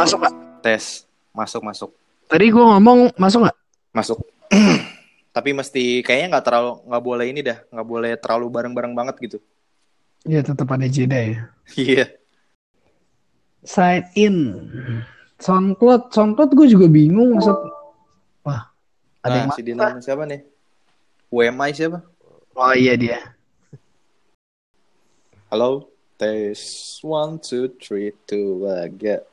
masuk gak? Tes. Masuk, masuk. Tadi gue ngomong masuk gak? Masuk. Tapi mesti kayaknya nggak terlalu nggak boleh ini dah, nggak boleh terlalu bareng-bareng banget gitu. Iya tetap ada jeda ya. Iya. Sign in. SoundCloud, SoundCloud gue juga bingung maksud. Wah, ada yang Nah, si masuk Dinan siapa nih? WMI siapa? Oh iya dia. Halo. Tes one two three two tiga.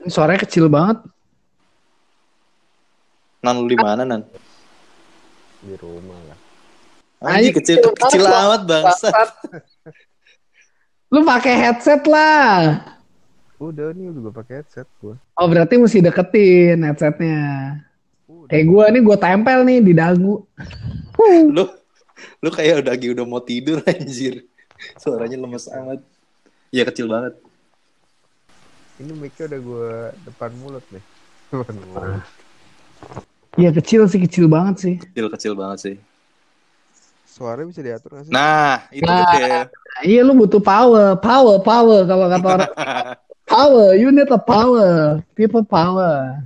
Ini suaranya kecil banget. Nan lu di mana nan? di rumah lah. Anjing, kecil kecil kecil amat bangsa. Lu pakai headset lah. Udah nih juga pakai headset gua. Oh berarti mesti deketin headsetnya. Kayak gue nih gue tempel nih di dagu. Lu lu kayak udah udah mau tidur anjir. Suaranya lemes amat. Iya kecil banget. Ini mic-nya udah gua depan mulut nih. Depan mulut. Iya kecil sih kecil banget sih. Kecil kecil banget sih. Suara bisa diatur nggak sih? Nah, itu Nah. deh. Iya lu butuh power, power, power kalau kata orang. power, you need a power, people power.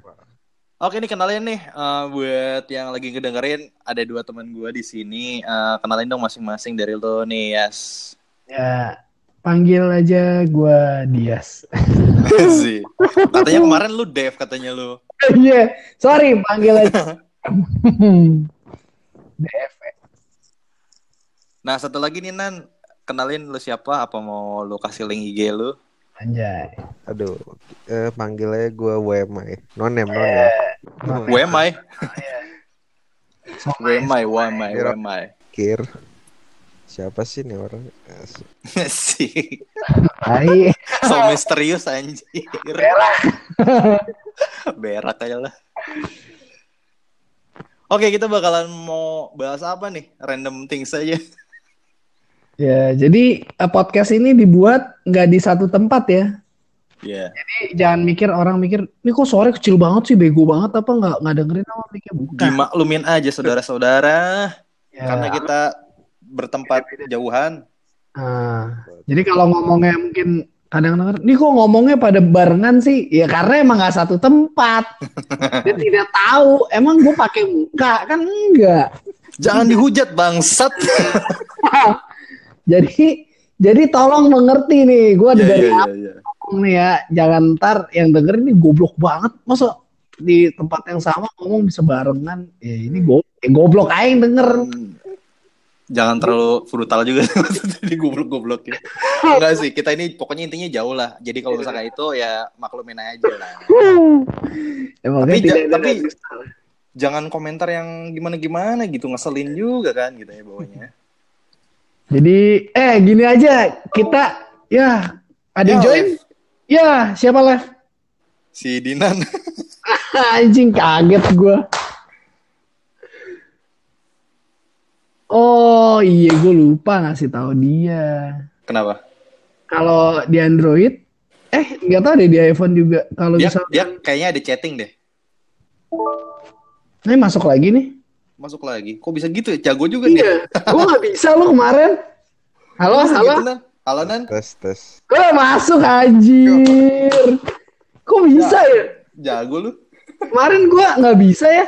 Oke nih kenalin nih eh, buat yang lagi ngedengerin ada dua teman gue di sini. Eh, kenalin dong masing-masing dari lo nih, Yas. Ya panggil aja gue Dias. sih. Katanya kemarin lu Dev katanya lu. Iya, sorry panggil aja. DF. Nah satu lagi nih Nan, kenalin lu siapa? Apa mau lu kasih link IG lu? Anjay. Aduh, eh, panggilnya gua WMI. Nonem, nonem. WMI, Somai, WMI, WMI, Iya. WMI. Kir. Siapa sih nih orang? Sih, somai. so misterius anjir. Berak. Berak aja lah. Oke, kita bakalan mau bahas apa nih? Random things aja. Ya, jadi eh, podcast ini dibuat nggak di satu tempat ya. Iya. Jadi jangan mikir orang mikir, ini kok suara kecil banget sih, bego banget apa nggak nggak dengerin apa mikir bukan. Dimaklumin aja saudara-saudara, Ya. karena kita bertempat jauhan. Nah, jadi kalau ngomongnya mungkin kadang denger, nih kok ngomongnya pada barengan sih? Ya karena emang nggak satu tempat. Dia tidak tahu, emang gue pakai muka kan enggak. Jangan dihujat bangsat. Jadi jadi tolong mengerti nih, gue Iya, dari iya, awal iya, iya. ngomong nih ya, jangan ntar yang denger ini goblok banget, masa di tempat yang sama ngomong bisa barengan, ya ini go ya goblok aja yang denger. Hmm. Jangan terlalu brutal juga maksudnya di goblok-goblok ya. Enggak sih, kita ini pokoknya intinya jauh lah. Jadi kalau misalnya itu ya maklumin aja lah. Emang Tapi tidak tapi-. Jangan komentar yang gimana-gimana gitu, ngeselin juga kan gitu ya bawahnya. Jadi eh gini aja kita ya ada yang Ya, join? Ya siapa live? Si Dinan. Anjing kaget gua. Oh iya gue lupa ngasih tahu dia. Kenapa? Kalau di Android, eh nggak tahu deh di iPhone juga. Kalau Dia, bisa, dia kayaknya ada chatting deh. ini masuk lagi nih. Masuk lagi. Kok bisa gitu ya? Jago juga nih. Iya, gue nggak bisa lo kemarin. Halo, Bisa halo. gitu? Halo Nan? Tes, tes. Gue masuk anjir. Kok bisa ya? Jago lu. Kemarin gua nggak bisa ya.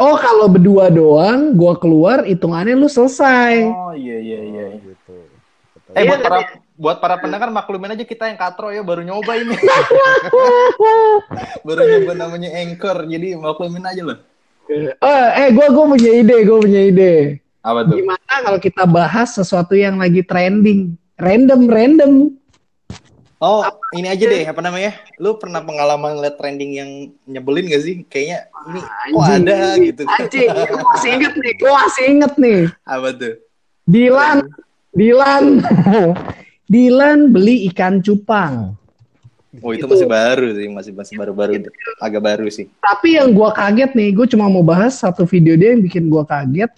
Oh kalau berdua doang, gua keluar hitungannya lu selesai. Oh iya iya iya. Gitu. Eh Iya, buat para buat para pendengar maklumin aja kita yang katro ya baru nyoba ini. baru nyoba namanya Anchor. Jadi maklumin aja loh. Oh, eh gua gua punya ide, gua punya ide. Apa tuh? Gimana kalau kita bahas sesuatu yang lagi trending, random random. Oh, ini aja deh, apa namanya? Lu pernah pengalaman liat trending yang nyebelin gak sih? Kayaknya ini kok Anjing. ada gitu. Anjing, gua masih inget nih, gua masih inget nih. Apa tuh? Dilan, Dilan, Dilan beli ikan cupang. Oh, itu masih baru sih, masih masih baru-baru. Agak baru sih. Tapi yang gua kaget nih, gue cuma mau bahas satu video dia yang bikin gua kaget.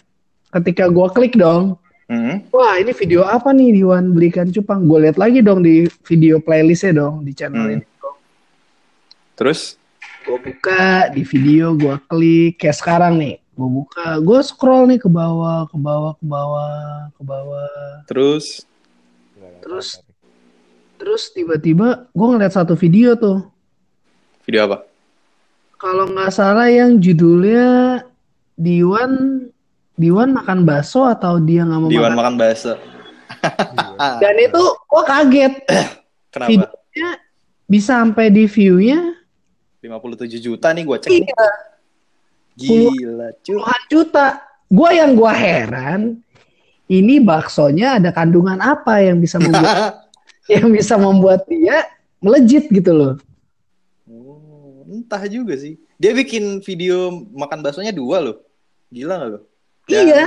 Ketika gua klik dong, Hmm? wah ini video apa nih Diwan belikan cupang? Gue lihat lagi dong di video playlistnya dong di channel Hmm. ini. Terus? Gue buka di video, gue klik kayak sekarang nih. Gue buka, gue scroll nih ke bawah, ke bawah, ke bawah, ke bawah. Terus? Terus- Terus tiba-tiba gue ngeliat satu video tuh. Video apa? Kalau nggak salah yang judulnya Diwan Diwan makan bakso atau dia nggak mau Diwan makan. makan bakso. Dan itu gua kaget. Kenapa? Videonya bisa sampai di view-nya 57 juta nih gue cek. nih. iya, Gila, cuy. puluhan juta. Gua yang gua heran ini baksonya ada kandungan apa yang bisa membuat yang bisa membuat dia melejit gitu loh. Oh, entah juga sih. Dia bikin video makan baksonya dua loh. Gila gak lo? Iya.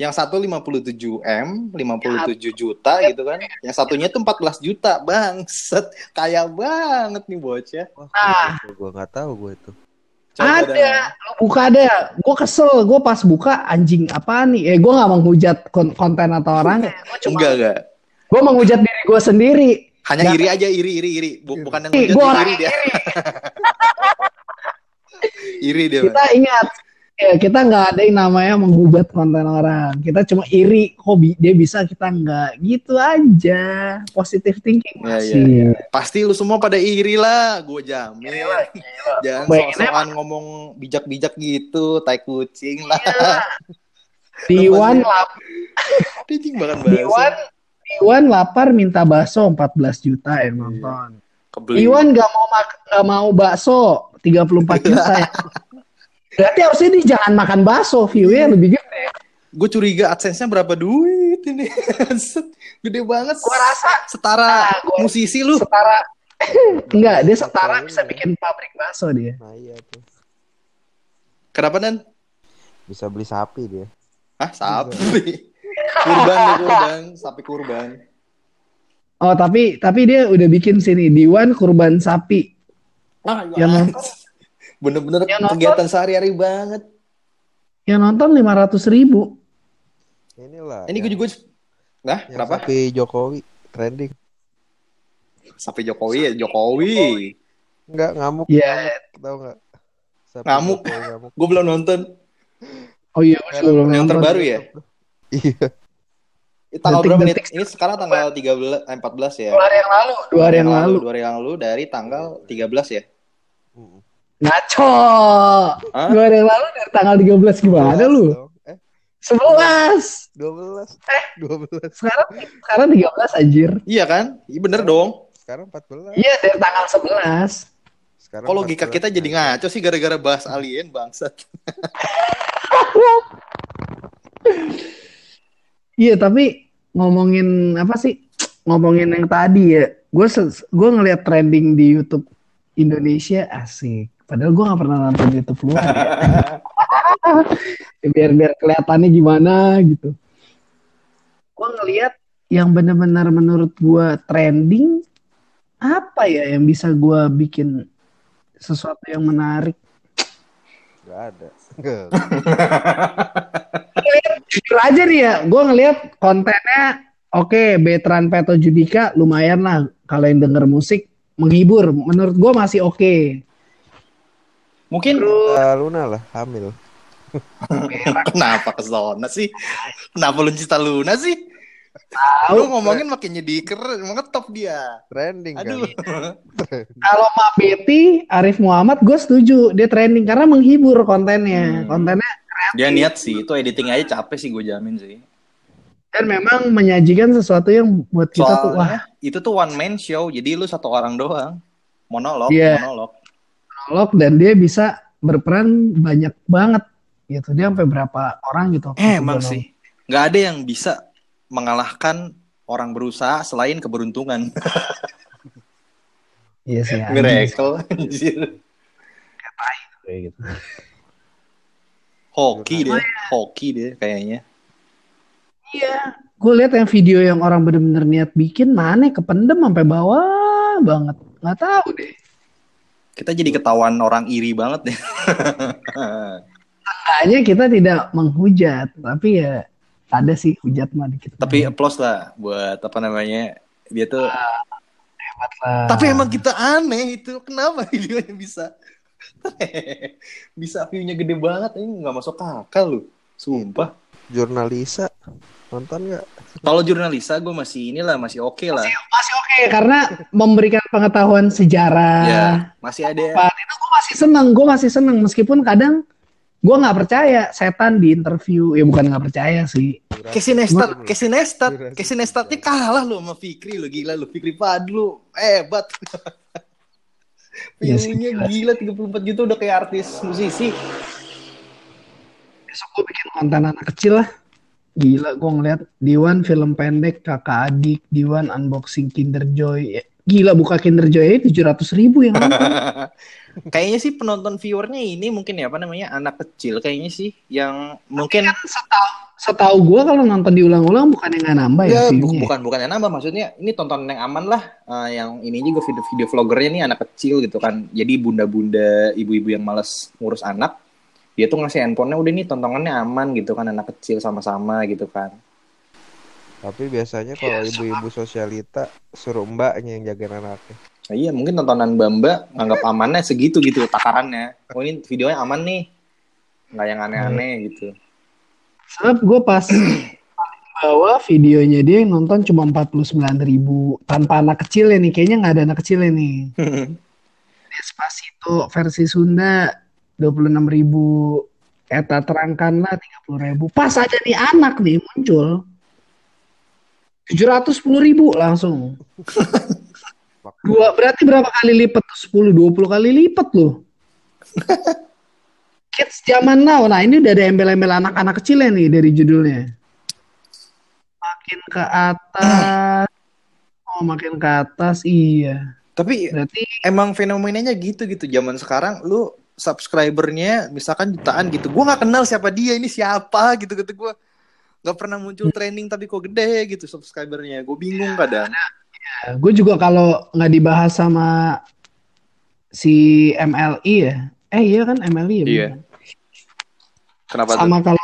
Yang satu 57 M, 57 juta gitu kan. Yang satunya tuh 14 juta, bangset. Kaya banget nih bocah. Wah, Ah. gue nggak tahu gue itu. Coba ada, dah. buka ada. Gue kesel, gue pas buka anjing apa nih? Eh, gue nggak menghujat kon- konten atau orang. Gue cuma, Enggak, enggak. gue menghujat diri gue sendiri. Hanya Nggak. iri aja, iri, iri, iri. Bu- bukan yang Ih, ngejat, Gue iri orang dia. iri. Dia. Kita ingat, ya kita nggak ada yang namanya menghujat konten orang. Kita cuma iri, kok bi- dia bisa kita nggak gitu aja. Positive thinking Ya, masih. ya, ya. Pasti lu semua pada iri lah, gue jamin. Jangan Bayangin sok-sokan ngomong bijak-bijak gitu, tai kucing lah. Diwan lap, Kucing makan Diwan, bakso. Diwan lapar minta bakso 14 juta yang nonton. Kebeli. Iwan gak mau mak gak mau bakso 34 juta ya. Berarti harusnya dia jangan makan bakso, view-nya lebih gede. Gue curiga AdSense-nya berapa duit ini. Gede banget. Gua rasa setara Ah, gua- musisi lu. setara enggak, dia setara bisa bikin pabrik bakso dia. Nah iya tuh. Kenapa Nan? Bisa beli sapi dia. Hah, sapi. kurban deh kurban, sapi kurban. Oh, tapi tapi dia udah bikin sini Diwan kurban sapi. Ah, Yang nonton Bener-bener Yang kegiatan sehari-hari banget. yang nonton 500 ribu. Inilah. Ini gue yang- juga Nah, yang kenapa? Sapi Jokowi trending. Sapi Jokowi ya, Jokowi. Enggak ngamuk. Iya. ngamuk, Tahu enggak? Sapi Ngamuk. Jokowi ngamuk. Gue belum nonton. Oh iya, gue belum Yang nonton. terbaru ya? Iya. Tanggal berapa nih? Detik-detik Ini sekarang tanggal 13 eh, 14 ya. Dua hari yang lalu, dua hari yang lalu. Dua hari yang lalu dari tanggal 13 ya. Ngaco. Hah? Dua hari yang lalu dari tanggal 13 gimana lu? dong. Eh, 11. 12. Eh. 12. Sekarang sekarang 13 anjir. Iya kan? Iya bener dong. Sekarang 14. Iya, dari tanggal 11. Sekarang Kok logika 14. kita jadi ngaco sih gara-gara bahas alien bangsat. Iya, tapi ngomongin apa sih? Ngomongin yang tadi ya. Gue gue ngelihat trending di YouTube Indonesia asik. Padahal gue nggak pernah nonton YouTube. Ya. biar biar kelihatannya gimana gitu. Gue ngelihat yang benar-benar menurut gue trending apa ya yang bisa gue bikin sesuatu yang menarik. Enggak ada. Jujur aja nih ya, gue ngelihat kontennya oke, Betran Peto Judika lumayan lah kalau yang denger musik menghibur. Menurut gue masih oke. Mungkin Ah, Luna lah hamil. kenapa ke sana sih? Kenapa lu cinta Luna sih? Lu ngomongin makin nyediker, emang top dia. Trending Aduh. kan. Kalau Mak Betty, Arif Muhammad, gue setuju dia trending karena menghibur kontennya. Hmm. Kontennya Dia niat sih, itu editing aja capek sih gue jamin sih. dan memang menyajikan sesuatu yang buat kita tuh wah Soalnya itu tuh one man show, jadi lu satu orang doang. Monolog, Iya. monolog. Monolog dan dia bisa berperan banyak banget gitu. Dia sampai berapa orang gitu. Eh, emang sih. Nggak ada yang bisa mengalahkan orang berusaha selain keberuntungan. Iya sih. Miracle, anjir. kayak gitu. Hoki dia, hoki dia kayaknya. Iya, gue lihat yang video yang orang bener-bener niat bikin mana kependem sampai bawah banget. Nggak tahu deh. Kita jadi ketahuan orang iri banget nih. Kayaknya kita tidak menghujat, tapi ya ada sih hujat mah dikit. Tapi applause lah buat apa namanya dia tuh. Hebat lah. Tapi emang kita aneh itu. Kenapa videonya bisa bisa view-nya gede banget ini nggak masuk akal lu. Sumpah. Jurnalisa nonton nggak? Kalau jurnalisa gue masih inilah masih oke lah. masih karena memberikan pengetahuan sejarah. Ya, masih ada. Pak, itu gue masih seneng, gue masih seneng meskipun kadang gue nggak percaya setan di interview, ya bukan nggak percaya sih. Casey Neistat, Casey Neistat, Casey Neistatnya kalah lo sama Fikri lo gila lo Fikri Fadlu hebat. Iya sih, View-nya gila 34 juta udah kayak artis musisi. Besok gue bikin konten anak kecil lah. Gila gue ngeliat Diwan film pendek kakak adik, Diwan unboxing Kinder Joy. Eh, Gila buka Kinder Joy tujuh ratus ribu yang. Kayaknya sih penonton viewernya ini mungkin ya apa namanya anak kecil kayaknya sih yang mungkin kan setahu setahu gue kalau nonton diulang-ulang bukan yang nambah ya, ya bu- bukan bukan yang nambah. Maksudnya ini tontonan yang aman lah. Eh, yang ini juga video video vloggernya nih anak kecil gitu kan. Jadi bunda-bunda ibu-ibu yang males ngurus anak dia tuh ngasih handphonenya udah nih tontonannya aman gitu kan anak kecil sama-sama gitu kan. Tapi biasanya kalau ibu-ibu sosialita suruh mbaknya yang jagain anaknya. Nah, iya mungkin tontonan Bamba nganggap amannya segitu gitu takarannya. Oh ini videonya aman nih. Nggak yang aneh-aneh gitu. Sebab gue pas bawa videonya dia yang nonton cuma 49 ribu tanpa anak kecil ya nih kayaknya nggak ada anak kecil nih. Despacito versi Sunda 26 ribu Eta terangkanlah 30 ribu. Pas ada nih anak nih muncul 710 ribu langsung. Dua berarti berapa kali lipat tuh? 10 20 kali lipat loh. Kids zaman now. Nah ini udah ada embel-embel anak-anak kecil nih dari judulnya. Makin ke atas. Oh makin ke atas iya. Tapi berarti emang fenomenanya gitu gitu zaman sekarang lu subscribernya misalkan jutaan gitu. Gua nggak kenal siapa dia ini siapa gitu gitu. Gua nggak pernah muncul trending tapi kok gede gitu subscribernya. Gue bingung kadang. Gue juga kalau nggak dibahas sama si MLI ya. Eh iya kan MLI ya Iya. kenapa tuh? sama kalau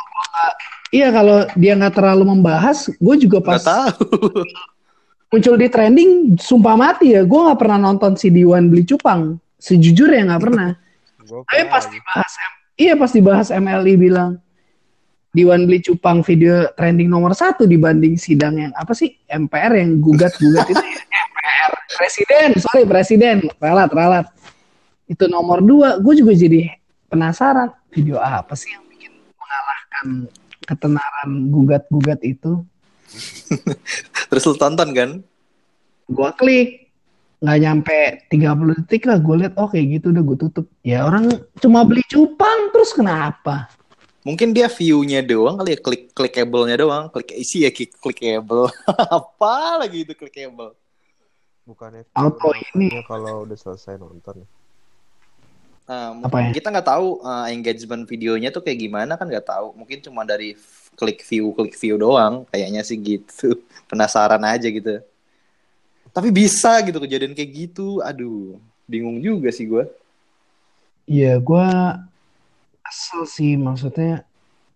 iya kalau dia nggak terlalu membahas gue juga pas tahu. muncul di trending sumpah mati ya. Gue nggak pernah nonton si Diwan beli cupang. Sejujurnya nggak pernah Gua tapi pernah pas lagi. dibahas M- iya pas dibahas MLI bilang Diwan beli cupang video trending nomor satu dibanding sidang yang apa sih MPR yang gugat gugat itu ya. MPR presiden sorry presiden. Ralat ralat. Itu nomor dua. Gue juga jadi penasaran video apa sih yang bikin mengalahkan ketenaran gugat gugat itu? Terus lu tonton kan? Gue klik nggak nyampe 30 detik lah gue lihat oh kayak gitu udah gue tutup ya orang cuma beli cupang terus kenapa mungkin dia view-nya doang kali ya klik clickable-nya doang klik isi ya klik clickable apa lagi itu clickable Bukannya Auto ini. kalau udah selesai nonton. Nah, Apa ya? kita nggak tahu uh, engagement videonya tuh kayak gimana kan nggak tahu. Mungkin cuma dari klik view klik view doang. Kayaknya sih gitu. Penasaran aja gitu. Tapi bisa gitu kejadian kayak gitu. Aduh, bingung juga sih gue. Iya, gue kesel sih maksudnya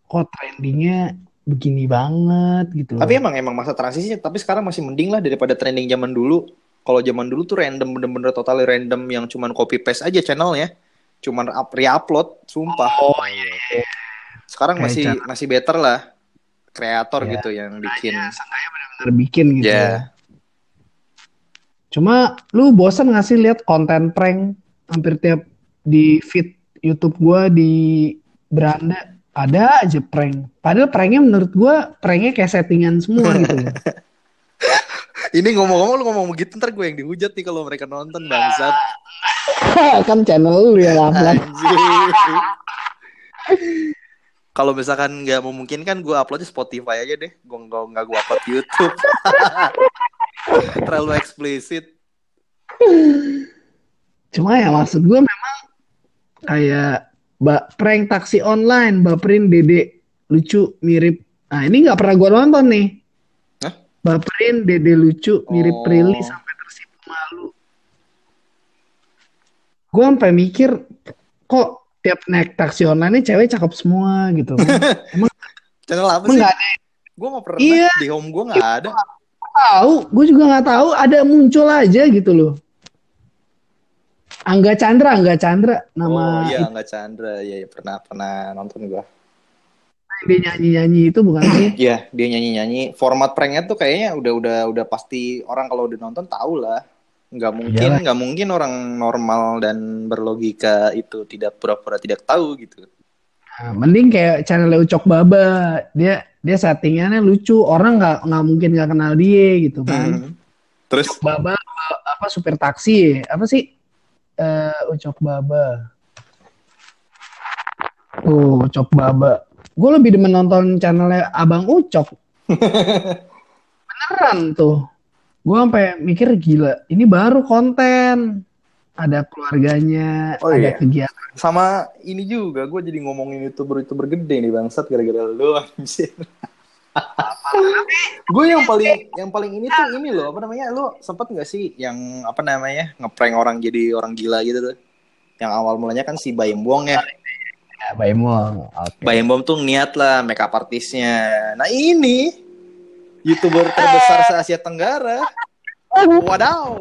kok trendingnya begini banget gitu. Tapi emang emang masa transisi. Tapi sekarang masih mending lah daripada trending zaman dulu. Kalau zaman dulu tuh random bener-bener total random yang cuman copy paste aja channelnya. Cuman up, re-upload, sumpah. oh iya, Sekarang Kayak masih channel. masih better lah. Kreator Ya, gitu yang bikin. ya, benar-benar bikin gitu. Ya. ya. Cuma lu bosan nggak sih lihat konten prank hampir tiap di feed YouTube gua di beranda ada aja prank. Padahal pranknya menurut gua pranknya kayak settingan semua gitu. Ini ngomong-ngomong lu ngomong begitu ntar gue yang dihujat nih kalau mereka nonton bangsat. kan channel lu upload. Anjir. Kalau misalkan nggak memungkinkan gue upload di Spotify aja deh. Gue nggak gue upload YouTube. Terlalu eksplisit. Cuma ya maksud gua memang kayak ba- prank taksi online, baperin dede lucu mirip. Nah ini nggak pernah gua nonton nih. Hah? Baperin dede lucu mirip Oh. Prilly sampai tersipu malu. Gua sampai mikir kok tiap naik taksi online ini cewek cakep semua gitu. Channel apa Emang sih? ada Gue nggak pernah Iya. di home gue nggak ada. yang tahu, gue juga nggak tahu ada muncul aja gitu loh. Angga Chandra, Angga Chandra nama oh iya itu. nggak Chandra. Iya iya, pernah pernah nonton gue. dia nyanyi-nyanyi itu bukan sih? Iya, dia nyanyi-nyanyi. Format pranknya tuh kayaknya udah udah udah pasti orang kalau udah nonton tahu lah. Nggak mungkin, Iyalah. nggak mungkin orang normal dan berlogika itu tidak pura-pura tidak tahu gitu. Nah, mending kayak channel Ucok Baba. Dia dia settingannya lucu. Orang nggak nggak mungkin nggak kenal dia gitu kan. Hmm. Terus Baba eh, apa supir taksi apa sih eh Ucok Baba tuh Ucok Baba gue lebih demen nonton channelnya Abang Ucok beneran tuh gue sampai mikir gila ini baru konten ada keluarganya Oh, ada iya. kegiatan. Sama ini juga gue jadi ngomongin youtuber youtuber gede nih bangsat gara-gara lu anjir. gue yang paling yang paling ini tuh ini loh apa namanya? Lu sempet nggak sih yang apa namanya ngeprank orang jadi orang gila gitu tuh? Yang awal mulanya kan si Bayem Wong ya. Ya, Baimong oke. Bayem Wong tuh niat lah makeup artisnya. Nah ini youtuber terbesar se Asia Tenggara wadaw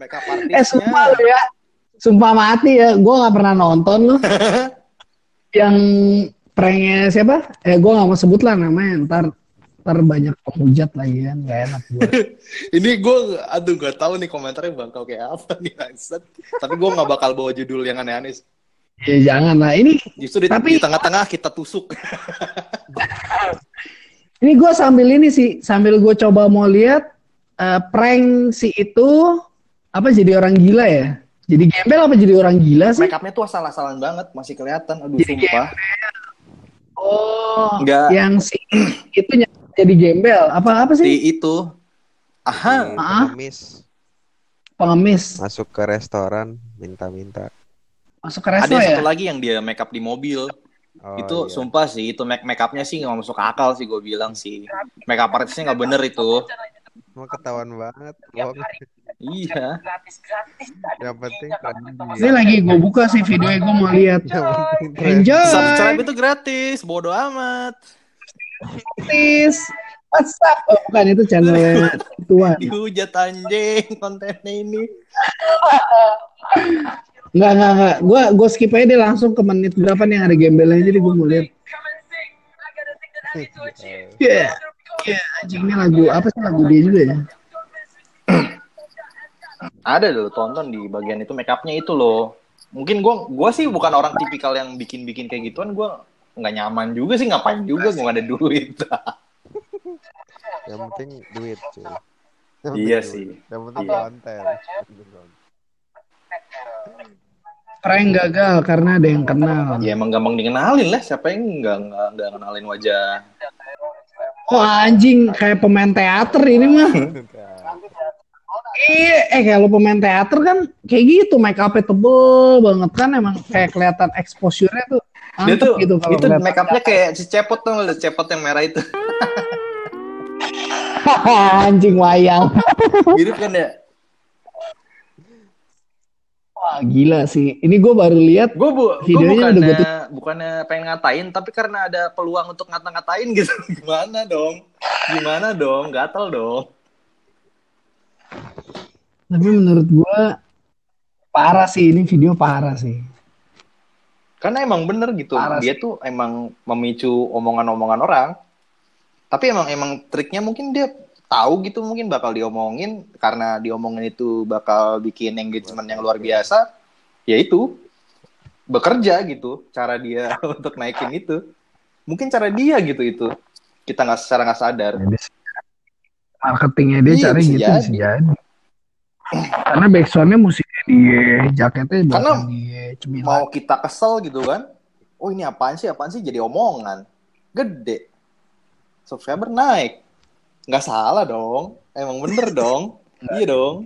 makeup eh artisnya sumpah lu ya. Sumpah mati ya. Gue nggak pernah nonton lu. Yang pranknya siapa? Eh gue nggak mau sebut lah namanya. Ntar ntar banyak penghujat lagi kan gak enak gue Ini gue, aduh gak tahu nih komentarnya bakal kayak apa nih bangsat. Tapi gue gak bakal bawa judul yang aneh-aneh. ya jangan lah. Ini Justru di, Tapi- di tengah-tengah kita tusuk. ini gue sambil ini sih. Sambil gue coba mau lihat eh, prank si itu apa jadi orang gila ya jadi gembel apa jadi orang gila sih Make upnya tuh asal-asalan banget, masih kelihatan. Aduh Jadi sumpah. oh Nggak. yang si itu jadi gembel apa apa Di sih itu. Aha. Di Ah. pengemis pengemis masuk ke restoran minta-minta. masuk ke resto Ada ya satu lagi yang dia make up di mobil. Oh, itu iya. sumpah sih, itu make, make upnya sih gak masuk akal sih gue bilang sih. Make up artisnya gak bener itu. Emang ketahuan banget. Bohong. Iya. Yang penting ini dia. lagi gue buka sih videonya gue mau lihat enjoy Subscribe itu gratis, bodo amat. gratis WhatsApp oh, bukan itu channelnya tuan Dihujat anjing kontennya ini. Enggak, enggak, enggak. Gua gua skip aja deh langsung ke menit berapa nih yang ada gembelnya jadi gua mau lihat. Iya. Iya, anjing ini lagu apa sih lagu dia juga ya? Ada loh tonton di bagian itu make upnya itu loh. Mungkin gua gua sih bukan orang tipikal yang bikin-bikin kayak gituan, gua nggak nyaman juga sih ngapain juga gua nggak ada duit. Yang penting duit cuy. Yang Iya penting sih. Yang penting Iya. konten. Prank gagal karena ada yang kenal. ya emang gampang dikenalin lah, siapa yang nggak nggak nggak kenalin wajah. Oh anjing kayak pemain teater ini mah. Iya, eh kalau pemain teater kan kayak gitu make up-nya tebel banget kan emang kayak kelihatan exposure-nya tuh Dia tuh gitu kalau itu make upnya kayak si cepot tuh lu, cepot yang merah itu. anjing wayang. Mirip kan ya? Wah, gila sih. Ini gue baru lihat Gue bu, gua Videonya udah bukannya gua bukannya pengen ngatain, tapi karena ada peluang untuk ngata-ngatain gitu. Gimana dong? Gimana dong? Gatel dong. Tapi menurut gua parah sih ini video parah sih. Karena emang bener gitu, Parah dia tuh emang memicu omongan-omongan orang. Tapi emang emang triknya mungkin dia tahu gitu mungkin bakal diomongin karena diomongin itu bakal bikin engagement yang luar biasa. Ya itu bekerja gitu cara dia untuk naikin itu. Mungkin cara dia gitu itu. Kita nggak secara nggak sadar. Marketingnya dia Iya, cari gitu jadi. bisa jadi. Karena backsoundnya musiknya dia, jaketnya Karena dia, cemilan. Mau kita kesel gitu kan? Oh ini apaan sih? Apaan sih jadi omongan? Gede. Subscriber naik. Nggak salah dong. Emang bener dong. Iya dong.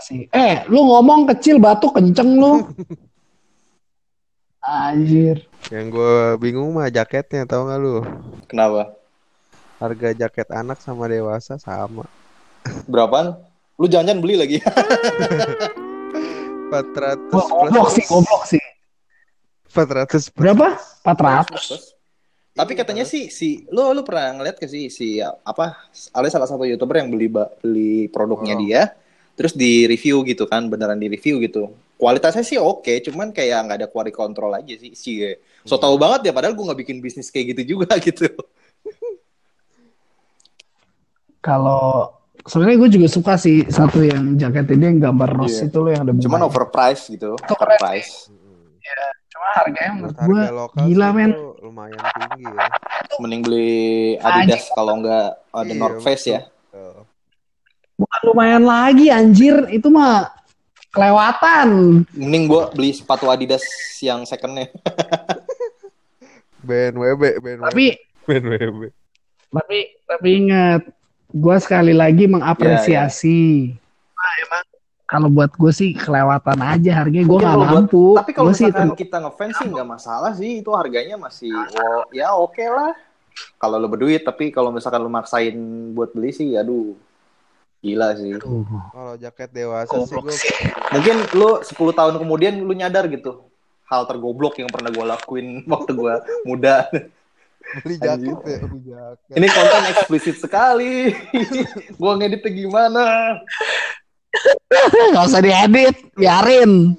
sih. Eh, lu ngomong kecil batuk kenceng lu. Anjir. Yang gue bingung mah jaketnya tau gak lu? Kenapa? Harga jaket anak sama dewasa sama. Berapaan? Lu jangan-jangan beli lagi. 400 Wah, goblok sih, plus goblok sih. 400 plus. Berapa? 400. Tapi katanya sih si lu lu pernah ngeliat ke sih si apa ada salah satu youtuber yang beli beli produknya Oh. dia terus di review gitu kan beneran di review gitu kualitasnya sih oke, cuman kayak nggak ada quality control aja sih sih. So tau banget ya, padahal gue nggak bikin bisnis kayak gitu juga gitu. Kalau sebenarnya gue juga suka sih satu yang jaket ini yang gambar rose Iya. itu loh yang ada Cuman overpriced gitu, Itu keren overpriced. Cuma harganya menurut gue gila men. lumayan tinggi ya. Mending beli Adidas kalau nggak ada Iya, North Face ya. betul. Bukan lumayan lagi anjir, itu mah kelewatan. Mending gue beli sepatu Adidas yang secondnya. BNWB, BNWB. Tapi BNWB. tapi tapi ingat, gue sekali lagi mengapresiasi. Nah, emang kalau buat gue sih kelewatan aja harganya gue nggak mampu. Tapi kalau sih misalkan itu- kita ngefans sih nggak masalah sih, itu harganya masih oh, ya oke lah. Kalau lo berduit, tapi kalau misalkan lo maksain buat beli sih, aduh, gila sih. Kalau jaket dewasa sih goblok gue sih. Mungkin lo 10 tahun kemudian lo nyadar gitu, hal tergoblok yang pernah gue lakuin waktu gue muda. Beli jaket ya, beli jaket. Ini konten eksplisit sekali. gue ngeditnya gimana? Gak usah diedit, biarin.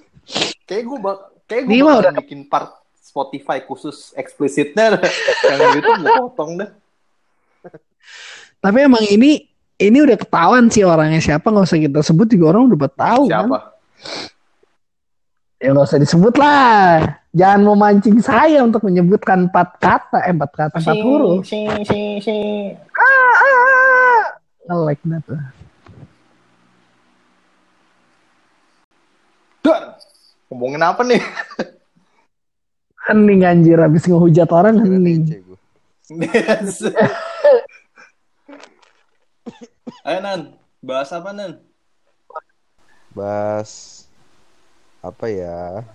Kayak gue bak kayak gue bakal bikin part Spotify khusus eksplisitnya yang gitu gue potong dah. Tapi emang ini ini udah ketahuan sih orangnya siapa nggak usah kita sebut juga orang udah pada tahu kan. Ya nggak usah disebut lah. Jangan memancing saya untuk menyebutkan empat kata, eh, empat kata, empat huruf. Si, si, si. Ah, ah, ah. Nge-like dah tuh. Dar, ngomongin apa nih? Hening anjir habis ngehujat orang hening. Ayo Nan, bahas apa Nan? Bahas apa ya?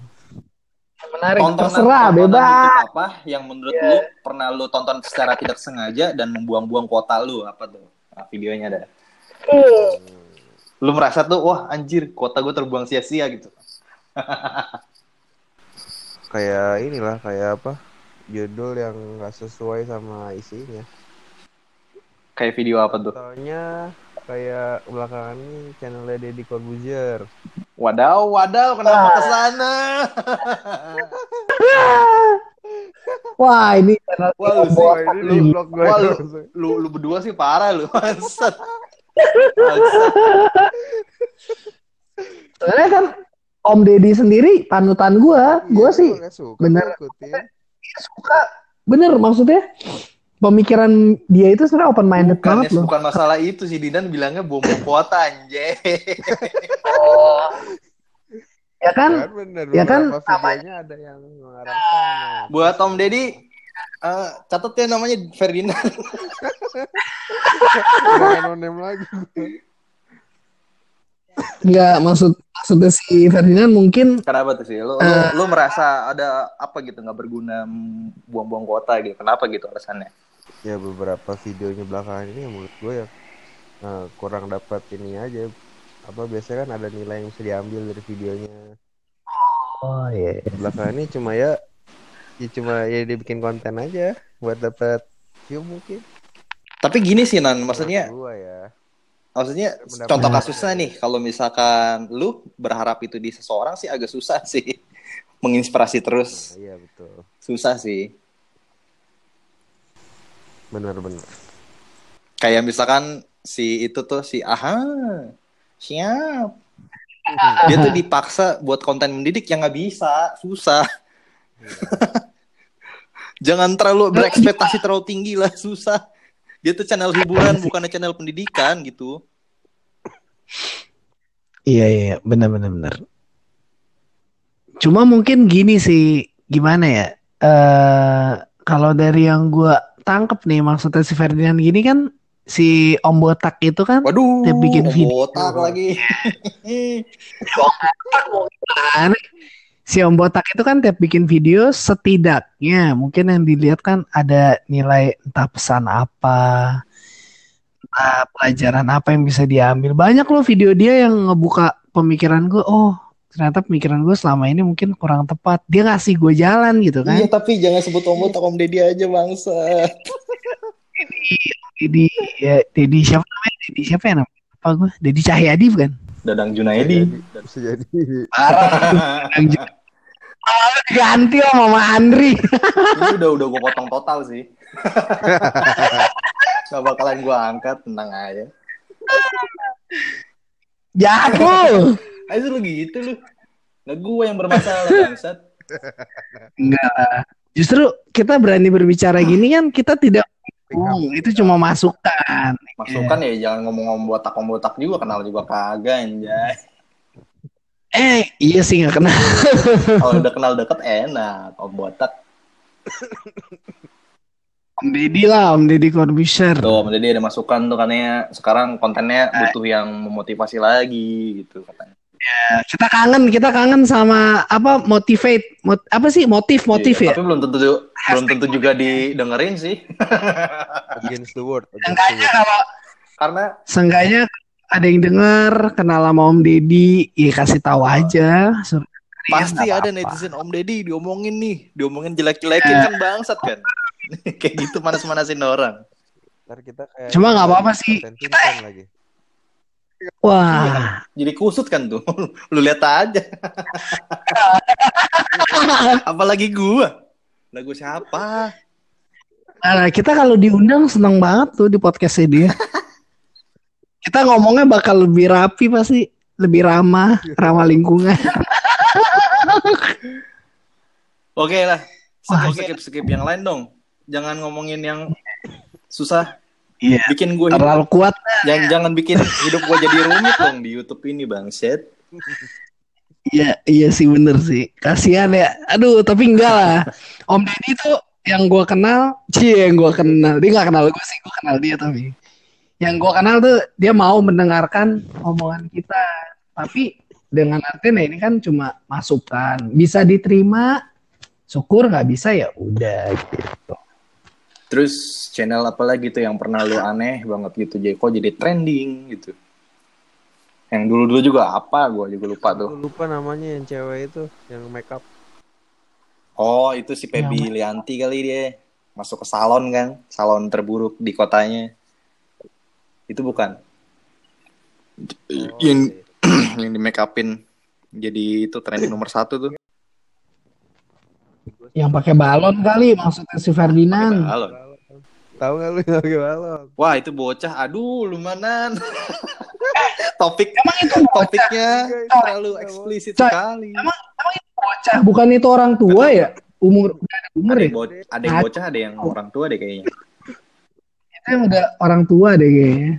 Menarik, Tontonan- terserah, tontonan bebas. Apa yang menurut lu pernah lu tonton secara tidak sengaja dan membuang-buang kuota lu apa tuh? Nah, videonya ada. Lu merasa tuh wah anjir kuota gue terbuang sia-sia gitu. Kayak inilah kayak apa? Judul yang nggak sesuai sama isinya. Kayak video apa tuh? Soalnya kayak belakangan ini channelnya Deddy Corbuzier. Wadaw, wadaw, kenapa ke sana? Wah ini channel Wah, lu. Wah, ini lu, di blog gue wah, lu, lu, lu berdua sih parah lu, bangsat. Bangsat. Sebenarnya kan Om Deddy sendiri panutan gua, gua Iya, sih suka bener. ikutin. suka. Bener maksudnya pemikiran dia itu sebenarnya open minded Bukan, banget loh. bukan masalah itu sih Didan bilangnya bom kuota anjay. Ya kan? Bener, ya kan, videonya ada yang mengarah ke sana. Buat Om Deddy eh catat ya namanya Ferdinand. Nonem lagi. Enggak maksud maksudnya si Ferdinand mungkin Kenapa tuh sih? Lu, lu, lu merasa ada apa gitu nggak berguna buang-buang kuota gitu? Kenapa gitu alasannya? Ya beberapa videonya belakangan ini yang menurut gue ya eh, kurang dapat ini aja. Apa biasanya kan ada nilai yang bisa diambil dari videonya. Oh iya. Belakangan ini cuma ya ya cuma ya dibikin konten aja buat dapat view mungkin. Tapi gini sih Nan, maksudnya gua ya. maksudnya Pendapat contoh kasusnya nih kalau misalkan lu berharap itu di seseorang sih agak susah sih. Menginspirasi terus Nah, iya betul. susah sih. Benar-benar. Kayak misalkan si itu tuh si aha siap dia tuh dipaksa buat konten mendidik yang nggak bisa susah jangan terlalu berekspektasi terlalu tinggi lah susah dia tuh channel hiburan bukannya channel pendidikan gitu Iya iya benar benar benar. Cuma mungkin gini sih gimana ya? Eh kalau dari yang gua tangkep nih maksudnya si Ferdinand gini kan si Om Botak itu kan waduh Dia bikin om video. botak lagi si Om Botak itu kan tiap bikin video setidaknya mungkin yang dilihat kan ada nilai entah pesan apa, entah pelajaran apa yang bisa diambil. Banyak loh video dia yang ngebuka pemikiran gue. Oh, ternyata pemikiran gue selama ini mungkin kurang tepat. Dia ngasih gue jalan gitu kan. iya tapi jangan sebut om botak om deddy aja bangsa Dedi, ya, Dedi siapa namanya? Dedi siapa ya namanya? Apa gue? Dedi Cahyadi bukan? Dadang Junaidi. Bisa jadi. Parah. Ah, Ganti sama Mama Andri. Ini udah udah gue potong total sih. Gak bakalan gue angkat, tenang aja. Jahat Ayo lu gitu lu. Nah gue yang bermasalah bangsat. Enggak. Justru kita berani berbicara gini kan kita tidak Oh, itu cuma masukan. Masukan ya jangan ngomong-ngomong botak-botak juga kenal juga kagak anjay. Eh, iya sih nggak kenal. Kalau udah kenal deket enak, om botak. Om Deddy lah, Om Deddy Corbuzier. Tuh, jadi ada masukan tuh katanya sekarang kontennya butuh yang memotivasi lagi gitu katanya. Ya, kita kangen, kita kangen sama apa motivate, mot- apa sih motif motif Iya, ya? Tapi belum tentu belum tentu juga didengerin sih. Against the world. Seenggaknya world. kalau Karena seenggaknya ada yang denger kenal sama Om Deddy, ya kasih tahu aja. Sur- pasti nggak ada apa-apa. netizen Om Deddy diomongin nih, diomongin jelek-jelekin kan bangsat kan. Kayak gitu manas-manasin orang. Ntar kita kayak Cuma nggak apa-apa sih. Vincent lagi. Wah, Jadi kusut kan tuh. Lu lihat aja. Apalagi gua. Lagu siapa? nah, kita kalau diundang seneng banget tuh di podcastnya dia. kita ngomongnya bakal lebih rapi pasti, lebih ramah, ramah lingkungan. Oke lah. Skip, skip, skip yang lain dong. Jangan ngomongin yang susah. Iya. Bikin gue hidup, Terlalu kuat. jangan jangan bikin hidup gue jadi rumit dong di YouTube ini bang Set. Iya, iya sih bener sih. Kasihan ya. Aduh, tapi enggak lah. Om Deddy tuh yang gua kenal, cie yang gua kenal. Dia nggak kenal gue sih, gua kenal dia tapi. Yang gua kenal tuh dia mau mendengarkan omongan kita. Tapi dengan artinya ini kan cuma masukan. Bisa diterima, syukur nggak bisa ya udah gitu. Terus channel apa lagi tuh yang pernah lu aneh banget gitu jadi kok jadi trending gitu. Yang dulu-dulu juga apa gue juga lupa tuh. Lupa namanya yang cewek itu yang make up. Oh itu si Pebi Lianti kali dia masuk ke salon kan, salon terburuk di kotanya. Itu bukan Oh, yang yang di make upin jadi itu trending nomor satu tuh. Yang pakai balon kali maksudnya si Ferdinand. Balon. Tahu nggak lu yang pakai balon? Wah itu bocah, aduh lumayan. Topik Emang itu bocah? topiknya terlalu eksplisit Coy, sekali. Emang emang itu bocah, bukan itu orang tua ya? Umur umur Ada ya? bo- ada yang bocah, ada yang orang tua deh kayaknya. Itu yang udah orang tua deh kayaknya.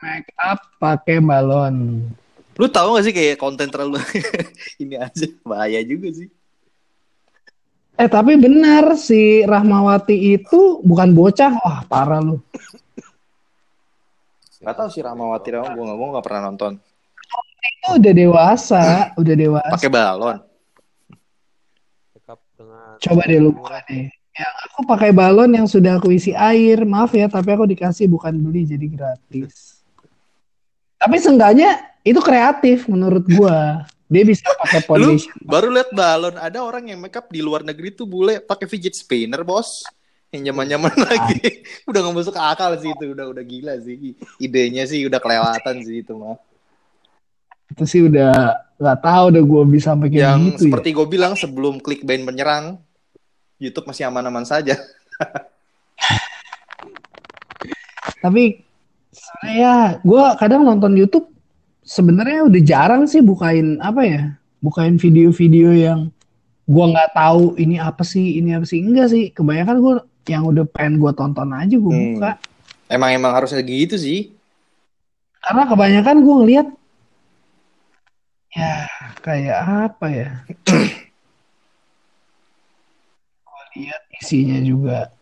Make up pakai balon. Lu tahu gak sih kayak konten terlalu ini aja bahaya juga sih. Eh tapi benar si Rahmawati itu bukan bocah. Wah parah lu. Gak tahu sih Ramawati Rama gue nggak gue nggak pernah nonton. Itu udah dewasa, udah dewasa. Pakai balon. Coba deh lu buka deh. Yang aku pakai balon yang sudah aku isi air. Maaf ya, tapi aku dikasih bukan beli jadi gratis. Tapi seenggaknya itu kreatif menurut gua. Dia bisa pakai Lu foundation. baru lihat balon ada orang yang make up di luar negeri tuh bule pakai fidget spinner bos. Yang nyaman-nyaman lagi. udah nggak masuk akal sih itu udah udah gila sih. Idenya sih udah kelewatan sih itu mah. Itu sih udah nggak tahu udah gua bisa sampai kayak yang gitu ya. seperti gue bilang sebelum clickbait menyerang, YouTube masih aman-aman saja. Tapi saya gua kadang nonton YouTube sebenarnya udah jarang sih bukain apa ya? Bukain video-video yang gua nggak tahu ini apa sih, ini apa sih. Enggak sih, kebanyakan gua yang udah pengen gua tonton aja gua Hmm. buka. Emang emang harusnya gitu sih. Karena kebanyakan gua ngeliat ya kayak apa ya? gua lihat isinya juga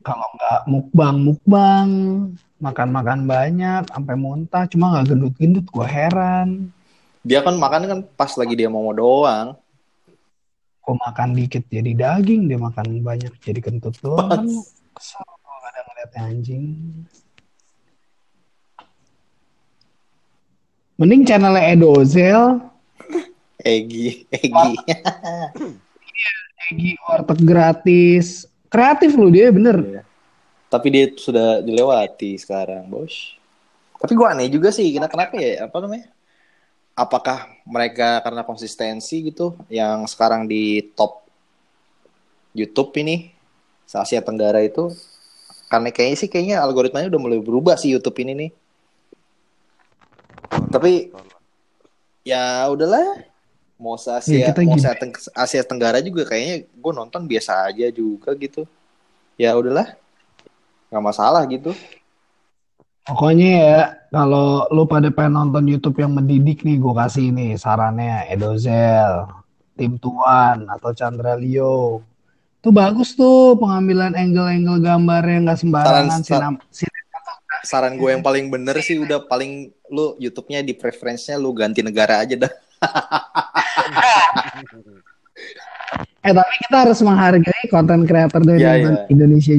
kalau nggak mukbang mukbang makan-makan banyak sampai muntah cuma nggak gendut-gendut gua heran. Dia kan makan kan pas lagi dia mau doang. gua makan dikit jadi daging dia makan banyak jadi kentut doang. Kan kesel gua kadang ngeliat anjing. Mending channelnya Edozel Egi, Egi. Egi warteg. Gratis. Kreatif lu dia bener Tapi dia sudah dilewati sekarang, bos. Tapi gua aneh juga sih, kenapa kenapa ya? Apa namanya? apakah mereka karena konsistensi gitu yang sekarang di top YouTube ini se Asia Tenggara itu karena kayaknya sih kayaknya algoritmanya udah mulai berubah sih YouTube ini nih. Tapi ya udahlah mau se Asia Ya, kita mau se Asia Tenggara juga kayaknya gue nonton biasa aja juga gitu. Ya udahlah nggak masalah gitu. Pokoknya ya, kalau lu pada pengen nonton YouTube yang mendidik nih, gue kasih ini sarannya Edozel, Tim Tuan, atau Chandra Leo. Itu bagus tuh pengambilan angle-angle gambarnya nggak sembarangan. Saran- sin- Saran gue yang paling bener sih udah paling lu YouTube-nya di preferensinya lu ganti negara aja dah. eh tapi kita harus menghargai konten kreator dari Indo- iya. Indonesia.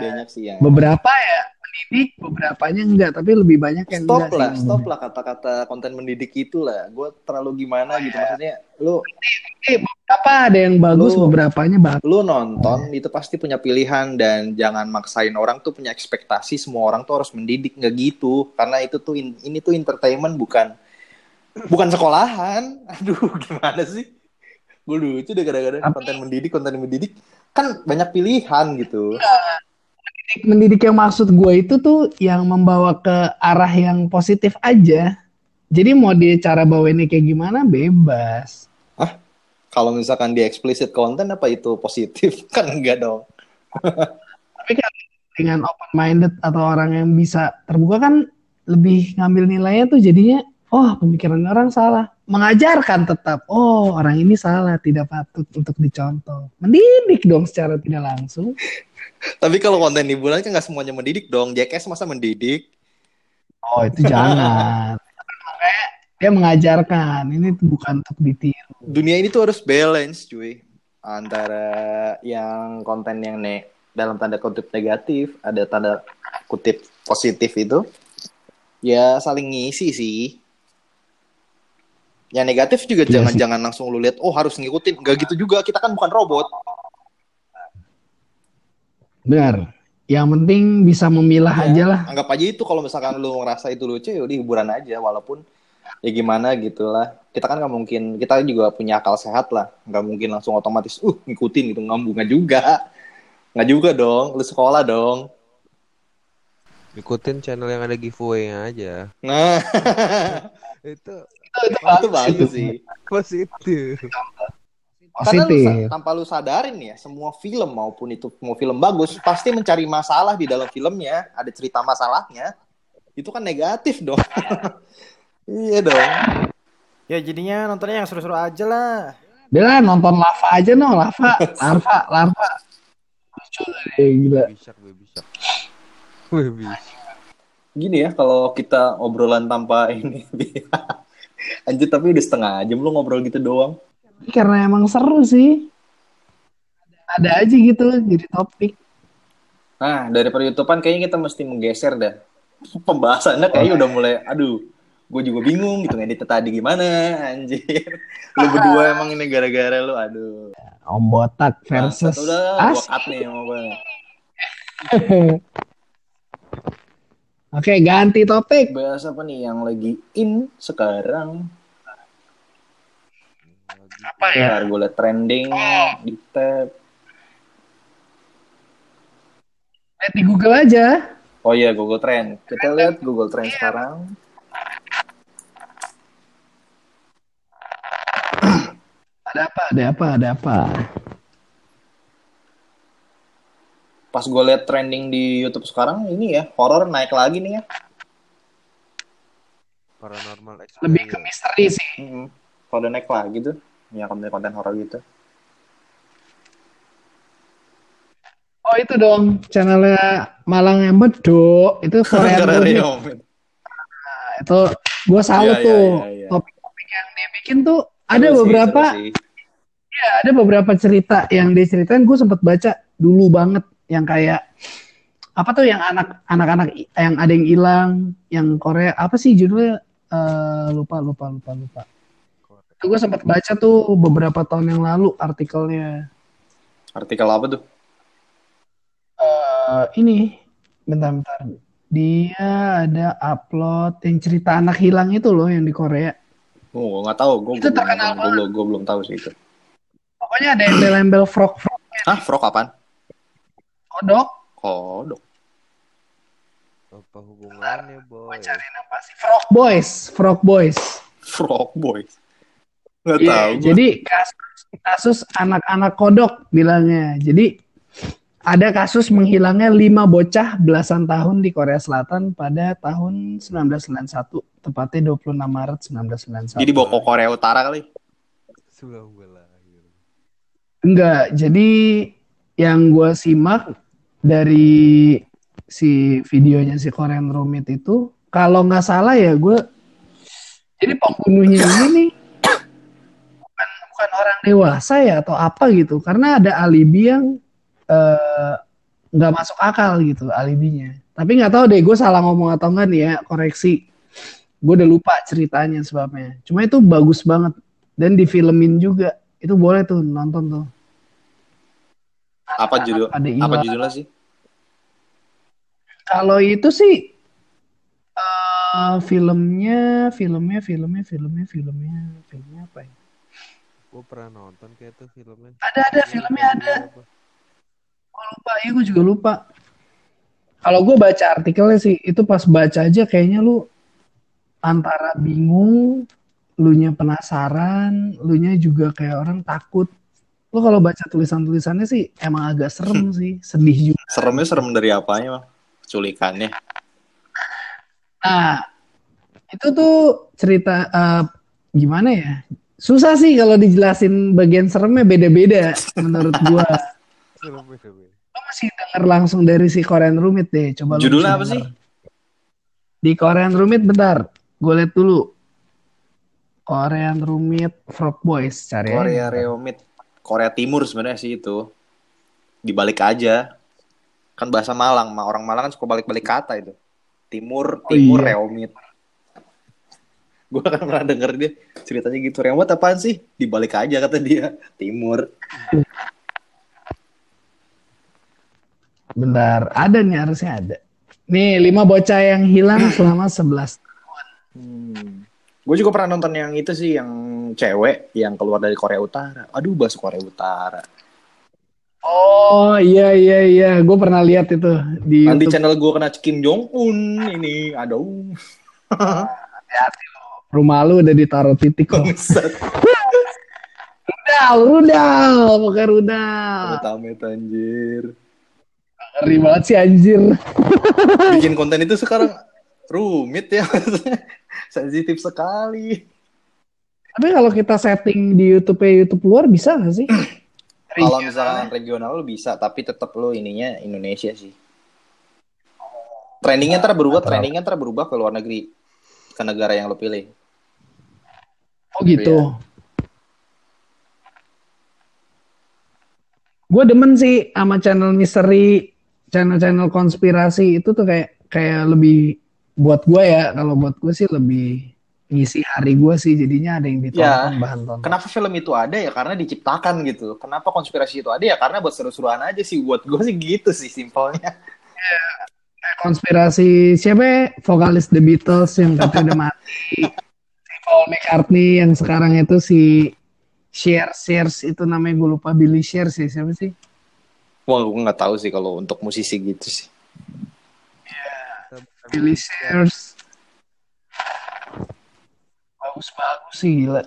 Banyak sih yang Beberapa ya mendidik, beberapanya enggak, tapi lebih banyak yang stop enggak lah, sih. stop lah kata-kata konten mendidik itu lah. Gue terlalu gimana gitu maksudnya. Lu Eh, beberapa ada yang bagus, Lu- beberapanya bagus. lu nonton itu pasti punya pilihan dan jangan maksain orang tuh punya ekspektasi semua orang tuh harus mendidik nggak gitu karena itu tuh in- ini tuh entertainment bukan bukan sekolahan. Aduh gimana sih? Gue lucu deh kadang-kadang konten mendidik konten mendidik kan banyak pilihan gitu. Mendidik, mendidik yang maksud gue itu tuh yang membawa ke arah yang positif aja. Jadi mau dia cara bawainnya kayak gimana bebas. Kalau misalkan dia explicit konten apa itu positif kan enggak dong. Tapi kan dengan open minded atau orang yang bisa terbuka kan lebih ngambil nilainya tuh jadinya oh pemikiran orang salah. Mengajarkan tetap oh orang ini salah tidak patut untuk dicontoh. Mendidik dong secara tidak langsung. Tapi kalau konten hiburan kan nggak semuanya mendidik dong. Jackass masa mendidik? Oh itu jangan. Dia mengajarkan ini tuh bukan untuk ditiru. Dunia ini tuh harus balance, cuy. Antara yang konten yang ne dalam tanda kutip negatif, ada tanda kutip positif itu, ya saling ngisi sih. Yang negatif juga Iya jangan sih. jangan langsung lu lihat, oh harus ngikutin. Nggak gitu juga, kita kan bukan robot. Benar. Yang penting bisa memilah Ya, aja lah. Anggap aja itu kalau misalkan lu ngerasa itu lucu, ya udah hiburan aja, walaupun ya gimana gitu lah. Kita kan nggak mungkin, kita juga punya akal sehat lah, nggak mungkin langsung otomatis, uh ngikutin gitu, nggak nggak juga, nggak juga dong, lu sekolah dong. Ikutin channel yang ada giveaway-nya aja. Nah, Itu itu bagus sih. positif. Karena lu tanpa lu sadarin ya, semua film maupun itu mau film bagus, pasti mencari masalah di dalam filmnya, ada cerita masalahnya. Itu kan negatif dong. iya dong. Ya jadinya nontonnya yang seru-seru aja lah. Lah nonton lava aja no, lava, larva, larva. Lucu deh, gila. Bisa, gue bisa. Gue bisa. Gini ya, kalau kita obrolan tanpa ini. Anjir, tapi udah setengah jam lu ngobrol gitu doang. Karena emang seru sih. Ada aja gitu jadi topik. Nah, daripada YouTubean kayaknya kita mesti menggeser dah. Pembahasannya kayaknya udah mulai, aduh, gue juga bingung gitu ngedit tadi gimana, anjir. Lu berdua emang ini gara-gara lu, aduh. Om Botak versus Bangsat, udah, nih mau gue. Oke, ganti topik. Bahas apa nih yang lagi in sekarang? Apa ya? Ntar gue liat trending di tab. Lihat di Google aja. Oh iya, Google Trend. Kita lihat Google Trend sekarang. Ada apa? Ada apa? Ada apa? Pas gue liat trending di YouTube sekarang, ini ya, horor naik lagi nih ya. Paranormal Lebih ke experience. misteri sih. Mm-hmm. Kalau naik lagi tuh, ya konten-konten horor gitu. Oh itu dong channelnya Malang Embedo itu Korean Karena Movie. Ryomin. itu gue salut Iya, iya, tuh iya, iya. topik-topik yang dia bikin tuh ada Seru beberapa ya, ada beberapa cerita yang dia ceritain gue sempat baca dulu banget yang kayak apa tuh yang anak anak-anak yang ada yang hilang yang Korea apa sih judulnya Eh, lupa lupa lupa lupa itu gue sempat baca tuh beberapa tahun yang lalu artikelnya Artikel apa tuh? Eh, ini bentar-bentar dia ada upload yang cerita anak hilang itu loh yang di Korea Oh, nggak tahu. Gue Itu terkenal gue belum, gue belum tahu sih itu. Pokoknya ada embel-embel frog-frog Hah, frog apaan? kodok. Kodok. Apa hubungannya, boy? Cariin apa sih? Frog Boys, Frog Boys. Frog boys. Nggak Iya, tahu. jadi kasus, kasus anak-anak kodok bilangnya. Jadi ada kasus menghilangnya lima bocah belasan tahun di Korea Selatan pada tahun 1991, tepatnya 26 Maret 1991. Jadi ke Korea Utara kali. Enggak, jadi yang gue simak dari si videonya si Korean Rumit itu, kalau nggak salah ya gue, jadi pembunuhnya ini nih dewasa ya atau apa gitu, karena ada alibi yang eh, nggak masuk akal gitu alibinya. Tapi nggak tahu deh, gue salah ngomong atau enggak nih ya, koreksi. Gue udah lupa ceritanya sebabnya. Cuma itu bagus banget dan difilmin juga. Itu boleh tuh nonton tuh. Apa judul? Apa judulnya sih? Kalau itu sih eh filmnya, filmnya, filmnya, filmnya, filmnya, filmnya apa ya? Gue pernah nonton kayak tuh filmnya. Ada ada filmnya ada. Gue lupa, ya gue juga lupa. Kalau gue baca artikelnya sih, itu pas baca aja kayaknya lu antara bingung, lu nya penasaran, lu nya juga kayak orang takut. Lu kalau baca tulisan-tulisannya sih emang agak serem sih, sedih juga. Seremnya serem dari apanya, Bang? Culikannya. Nah, itu tuh cerita eh, gimana ya? Susah sih kalau dijelasin bagian seremnya beda-beda menurut gua. Lo masih denger langsung dari si Korean Rumit deh. Coba lu Judulnya apa sih? Di Korean Rumit bentar. Gue liat dulu. Korean Rumit Frog Boys cari. Korea Reomit. Korea Timur sebenarnya sih itu. Dibalik aja. Kan bahasa Malang, Ma- orang Malang kan suka balik-balik kata itu. Timur, Oh, Timur iya. Reomit. Gue kan pernah denger dia ceritanya gitu. Reomit apaan sih? Dibalik aja kata dia. Timur. Bentar, ada nih harusnya ada. Nih, lima bocah yang hilang selama 11 Hmm. Gue juga pernah nonton yang itu sih, yang cewek yang keluar dari Korea Utara. Aduh, bahasa Korea Utara. Oh iya iya iya, gue pernah lihat itu di Nanti YouTube. channel gue kena Kim Jong Un ini, aduh. Rumah lu udah ditaruh titik kok. Rudal, rudal, pakai rudal. Amit-amit anjir. Ngeri banget sih anjir. Bikin konten itu sekarang rumit ya. Sensitif sekali. Tapi kalau kita setting di YouTube YouTube luar bisa nggak sih? Kalau misalkan regional lu bisa, tapi tetap lu ininya Indonesia sih. Trendingnya ntar berubah, trendingnya ntar berubah ke luar negeri. Ke negara yang lu pilih. Oh gitu. Gue demen sih sama channel misteri, channel-channel konspirasi itu tuh kayak kayak lebih buat gue ya. Kalau buat gue sih lebih ngisi hari gue sih jadinya ada yang ditonton Ya. bahan tonton. Kenapa film itu ada ya? Karena diciptakan gitu. Kenapa konspirasi itu ada ya? Karena buat seru-seruan aja sih. Buat gue sih gitu sih simpelnya. konspirasi siapa ya? vokalis The Beatles yang katanya udah mati Paul McCartney yang sekarang itu si Cher Shares itu namanya gue lupa Billy Cher sih siapa sih? Wah, gue nggak tahu sih kalau untuk musisi gitu sih. Billy Shares bagus bagus sih gila.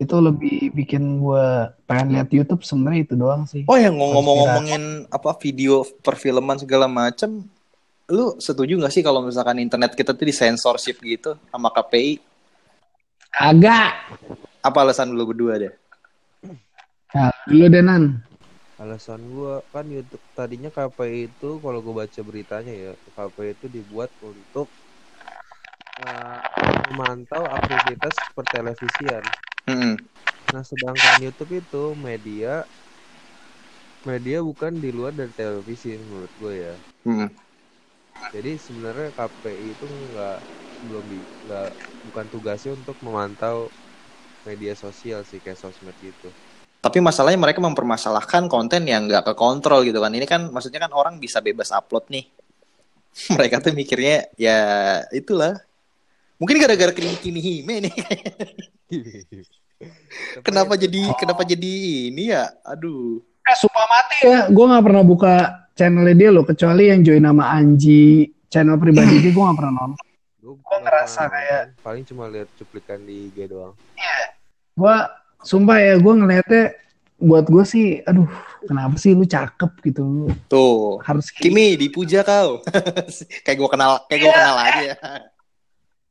Itu lebih bikin gue pengen lihat YouTube sebenarnya itu doang sih. Oh yang ngomong-ngomongin apa video perfilman segala macem, lu setuju nggak sih kalau misalkan internet kita tuh disensorship gitu sama KPI? Agak Apa alasan lu berdua deh? nah, dulu deh Nan Alasan gua kan YouTube tadinya KPI itu kalau gua baca beritanya ya, KPI itu dibuat untuk eh, memantau aktivitas pertelevisian. Hmm. Nah, sedangkan YouTube itu media media bukan di luar dari televisi menurut gue ya. Hmm. Jadi sebenarnya KPI itu nggak belum di nggak bukan tugasnya untuk memantau media sosial sih kayak sosmed gitu. Tapi masalahnya mereka mempermasalahkan konten yang nggak kekontrol gitu kan. Ini kan maksudnya kan orang bisa bebas upload nih. mereka tuh mikirnya ya itulah Mungkin gara-gara Kimi Kimi Hime nih. kenapa jadi kenapa jadi ini ya? Aduh. Eh, sumpah mati ya. Gue nggak pernah buka channelnya dia loh. Kecuali yang join nama Anji. Channel pribadi dia gue nggak pernah nonton. Gue ngerasa kayak- paling cuma lihat cuplikan di IG doang. Gue sumpah ya gue ngeliatnya buat gue sih, aduh kenapa sih lu cakep gitu lu Tuh. harus Kimi dipuja kau. kayak gue kenal kayak gue kenal aja ya.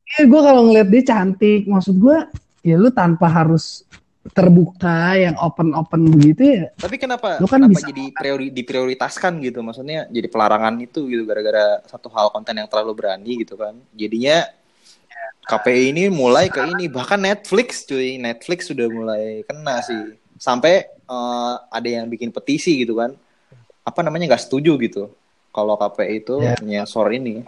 Iya, gue kalau ngeliat dia cantik, maksud gue ya lu tanpa harus terbuka yang open open begitu ya. Tapi kenapa Lu kan kenapa bisa- jadi priori, diprioritaskan gitu? Maksudnya jadi pelarangan itu gitu gara-gara satu hal konten yang terlalu berani gitu kan. Jadinya KPI ini mulai ke ini bahkan Netflix cuy, Netflix sudah mulai kena sih. Sampai eh, ada yang bikin petisi gitu kan. Apa namanya nggak setuju gitu. Kalau KPI itu Ya. nyensor ini.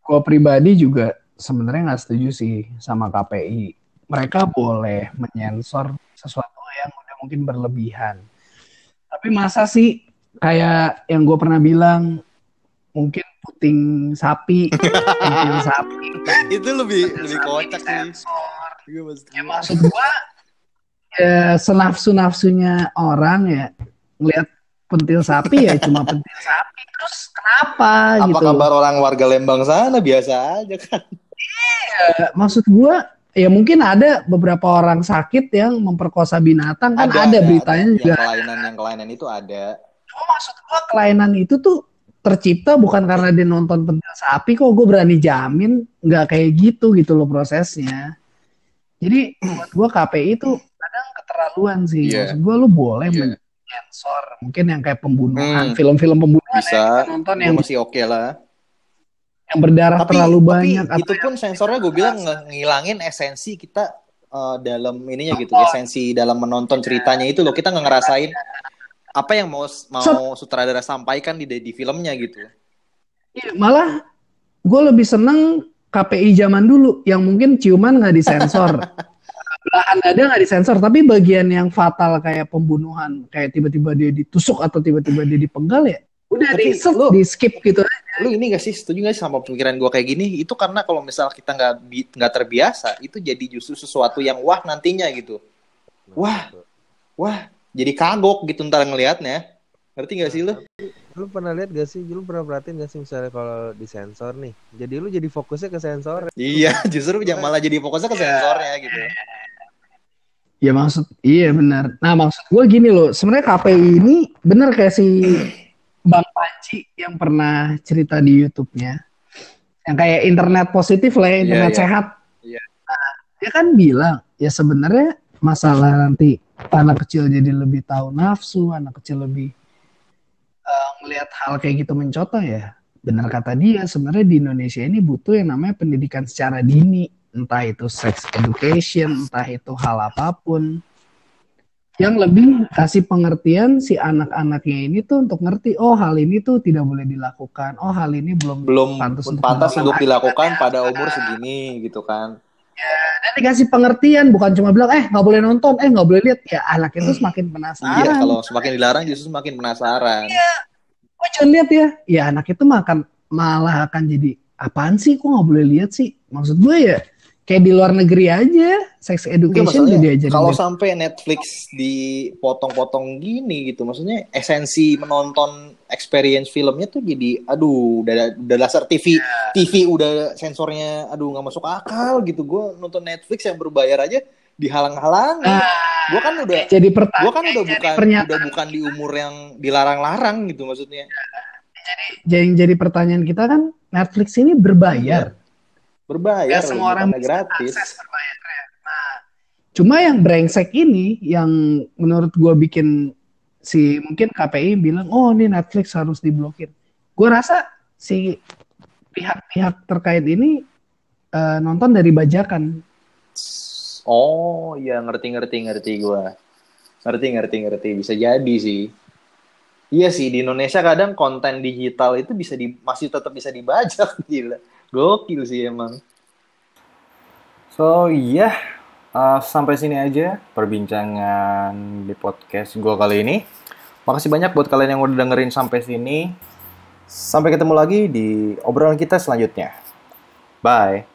Gue pribadi juga sebenarnya nggak setuju sih sama KPI. Mereka boleh menyensor sesuatu yang udah mungkin berlebihan. Tapi masa sih kayak yang gue pernah bilang mungkin puting sapi, puting sapi itu lebih lebih kocak sih. Iya, maksud Ya gua. maksud gua ya senafsu nafsunya orang ya ngelihat pentil sapi ya cuma pentil sapi terus kenapa Apa gitu kabar orang warga Lembang sana biasa aja kan? Ya, maksud gua ya mungkin ada beberapa orang sakit yang memperkosa binatang kan ada, beritanya ada. juga Yang kelainan yang kelainan itu ada. Cuma maksud gua kelainan itu tuh tercipta bukan karena dia nonton pentil sapi kok gue berani jamin nggak kayak gitu gitu loh prosesnya jadi buat gua KPI itu kadang keterlaluan sih Iya. maksud gua lu boleh Iya. menyensor mungkin yang kayak pembunuhan Hmm. film-film pembunuhan Bisa. ya, nonton Gua yang masih oke lah. Yang berdarah Tapi, terlalu tapi banyak itu pun sensornya gue bilang ngilangin esensi kita eh, dalam ininya gitu, Oh. esensi dalam menonton ceritanya itu loh. Kita nggak ngerasain apa yang mau mau sutradara sampaikan di di filmnya gitu. Iya, malah gue lebih seneng KPI zaman dulu yang mungkin ciuman nggak disensor belahan dada nggak disensor tapi bagian yang fatal kayak pembunuhan kayak tiba-tiba dia ditusuk atau tiba-tiba dia dipenggal ya udah Tapi di, lu- di skip gitu Lu ini gak sih setuju gak sih sama pemikiran gue kayak gini? Itu karena kalau misal kita nggak nggak terbiasa, itu jadi justru sesuatu yang wah nantinya gitu. Wah. Wah, jadi kagok gitu ntar ngelihatnya. Ngerti gak sih lu? Lu pernah lihat gak sih? Lu pernah perhatiin gak sih misalnya kalau di sensor nih? Jadi lu jadi fokusnya ke sensor. Iya, justru yang malah jadi fokusnya ke sensornya gitu. ya maksud iya benar nah maksud gue gini loh sebenarnya KPI ini bener kayak si Panci yang pernah cerita di YouTube-nya. Yang kayak internet positif lah ya, Iya, internet iya. sehat. Iya. Nah, dia kan bilang ya sebenarnya masalah nanti anak kecil jadi lebih tahu nafsu anak kecil lebih eh, ngelihat hal kayak gitu mencontoh ya. Benar kata dia sebenarnya di Indonesia ini butuh yang namanya pendidikan secara dini. Entah itu sex education entah itu hal apa pun yang lebih kasih pengertian si anak-anaknya ini tuh untuk ngerti oh hal ini tuh tidak boleh dilakukan. Oh hal ini belum Belum Pantas pantas, untuk untuk dilakukan pada umur segini gitu kan. dan dikasih pengertian bukan cuma bilang eh nggak boleh nonton eh nggak boleh lihat. Ya anak itu semakin penasaran. Iya, kalau semakin dilarang justru semakin penasaran. gue cuma lihat ya. Ya anak itu makan malah akan jadi apaan sih? Kok nggak boleh lihat sih? Maksud gue ya kayak di luar negeri aja sex Enggak, education maksudnya udah diajarin kalau sampai Netflix dipotong-potong gini gitu, maksudnya esensi menonton experience filmnya tuh jadi, aduh, udah, udah dasar TV, TV udah sensornya, aduh nggak masuk akal gitu. Gue nonton Netflix yang berbayar aja dihalang-halang. Nah, gue kan udah, jadi pertanyaan gue kan udah bukan, pernyataan. udah bukan di umur yang dilarang-larang gitu maksudnya. jadi jadi pertanyaan kita kan Netflix ini berbayar Berbayar, Nggak semua orang bisa gratis. akses berbayar ya. Nah, cuma yang brengsek ini yang menurut gue bikin si mungkin KPI bilang oh ini Netflix harus diblokir. Gue rasa si pihak-pihak terkait ini eh, nonton dari bajakan. Oh iya ngerti ngerti ngerti gua. Ngerti ngerti ngerti bisa jadi sih. Iya sih di Indonesia kadang konten digital itu bisa di masih tetap bisa dibajak gila. Gokil sih emang. So iya, uh, sampai sini aja perbincangan di podcast gue kali ini. Makasih banyak buat kalian yang udah dengerin sampai sini. Sampai ketemu lagi di obrolan kita selanjutnya. Bye.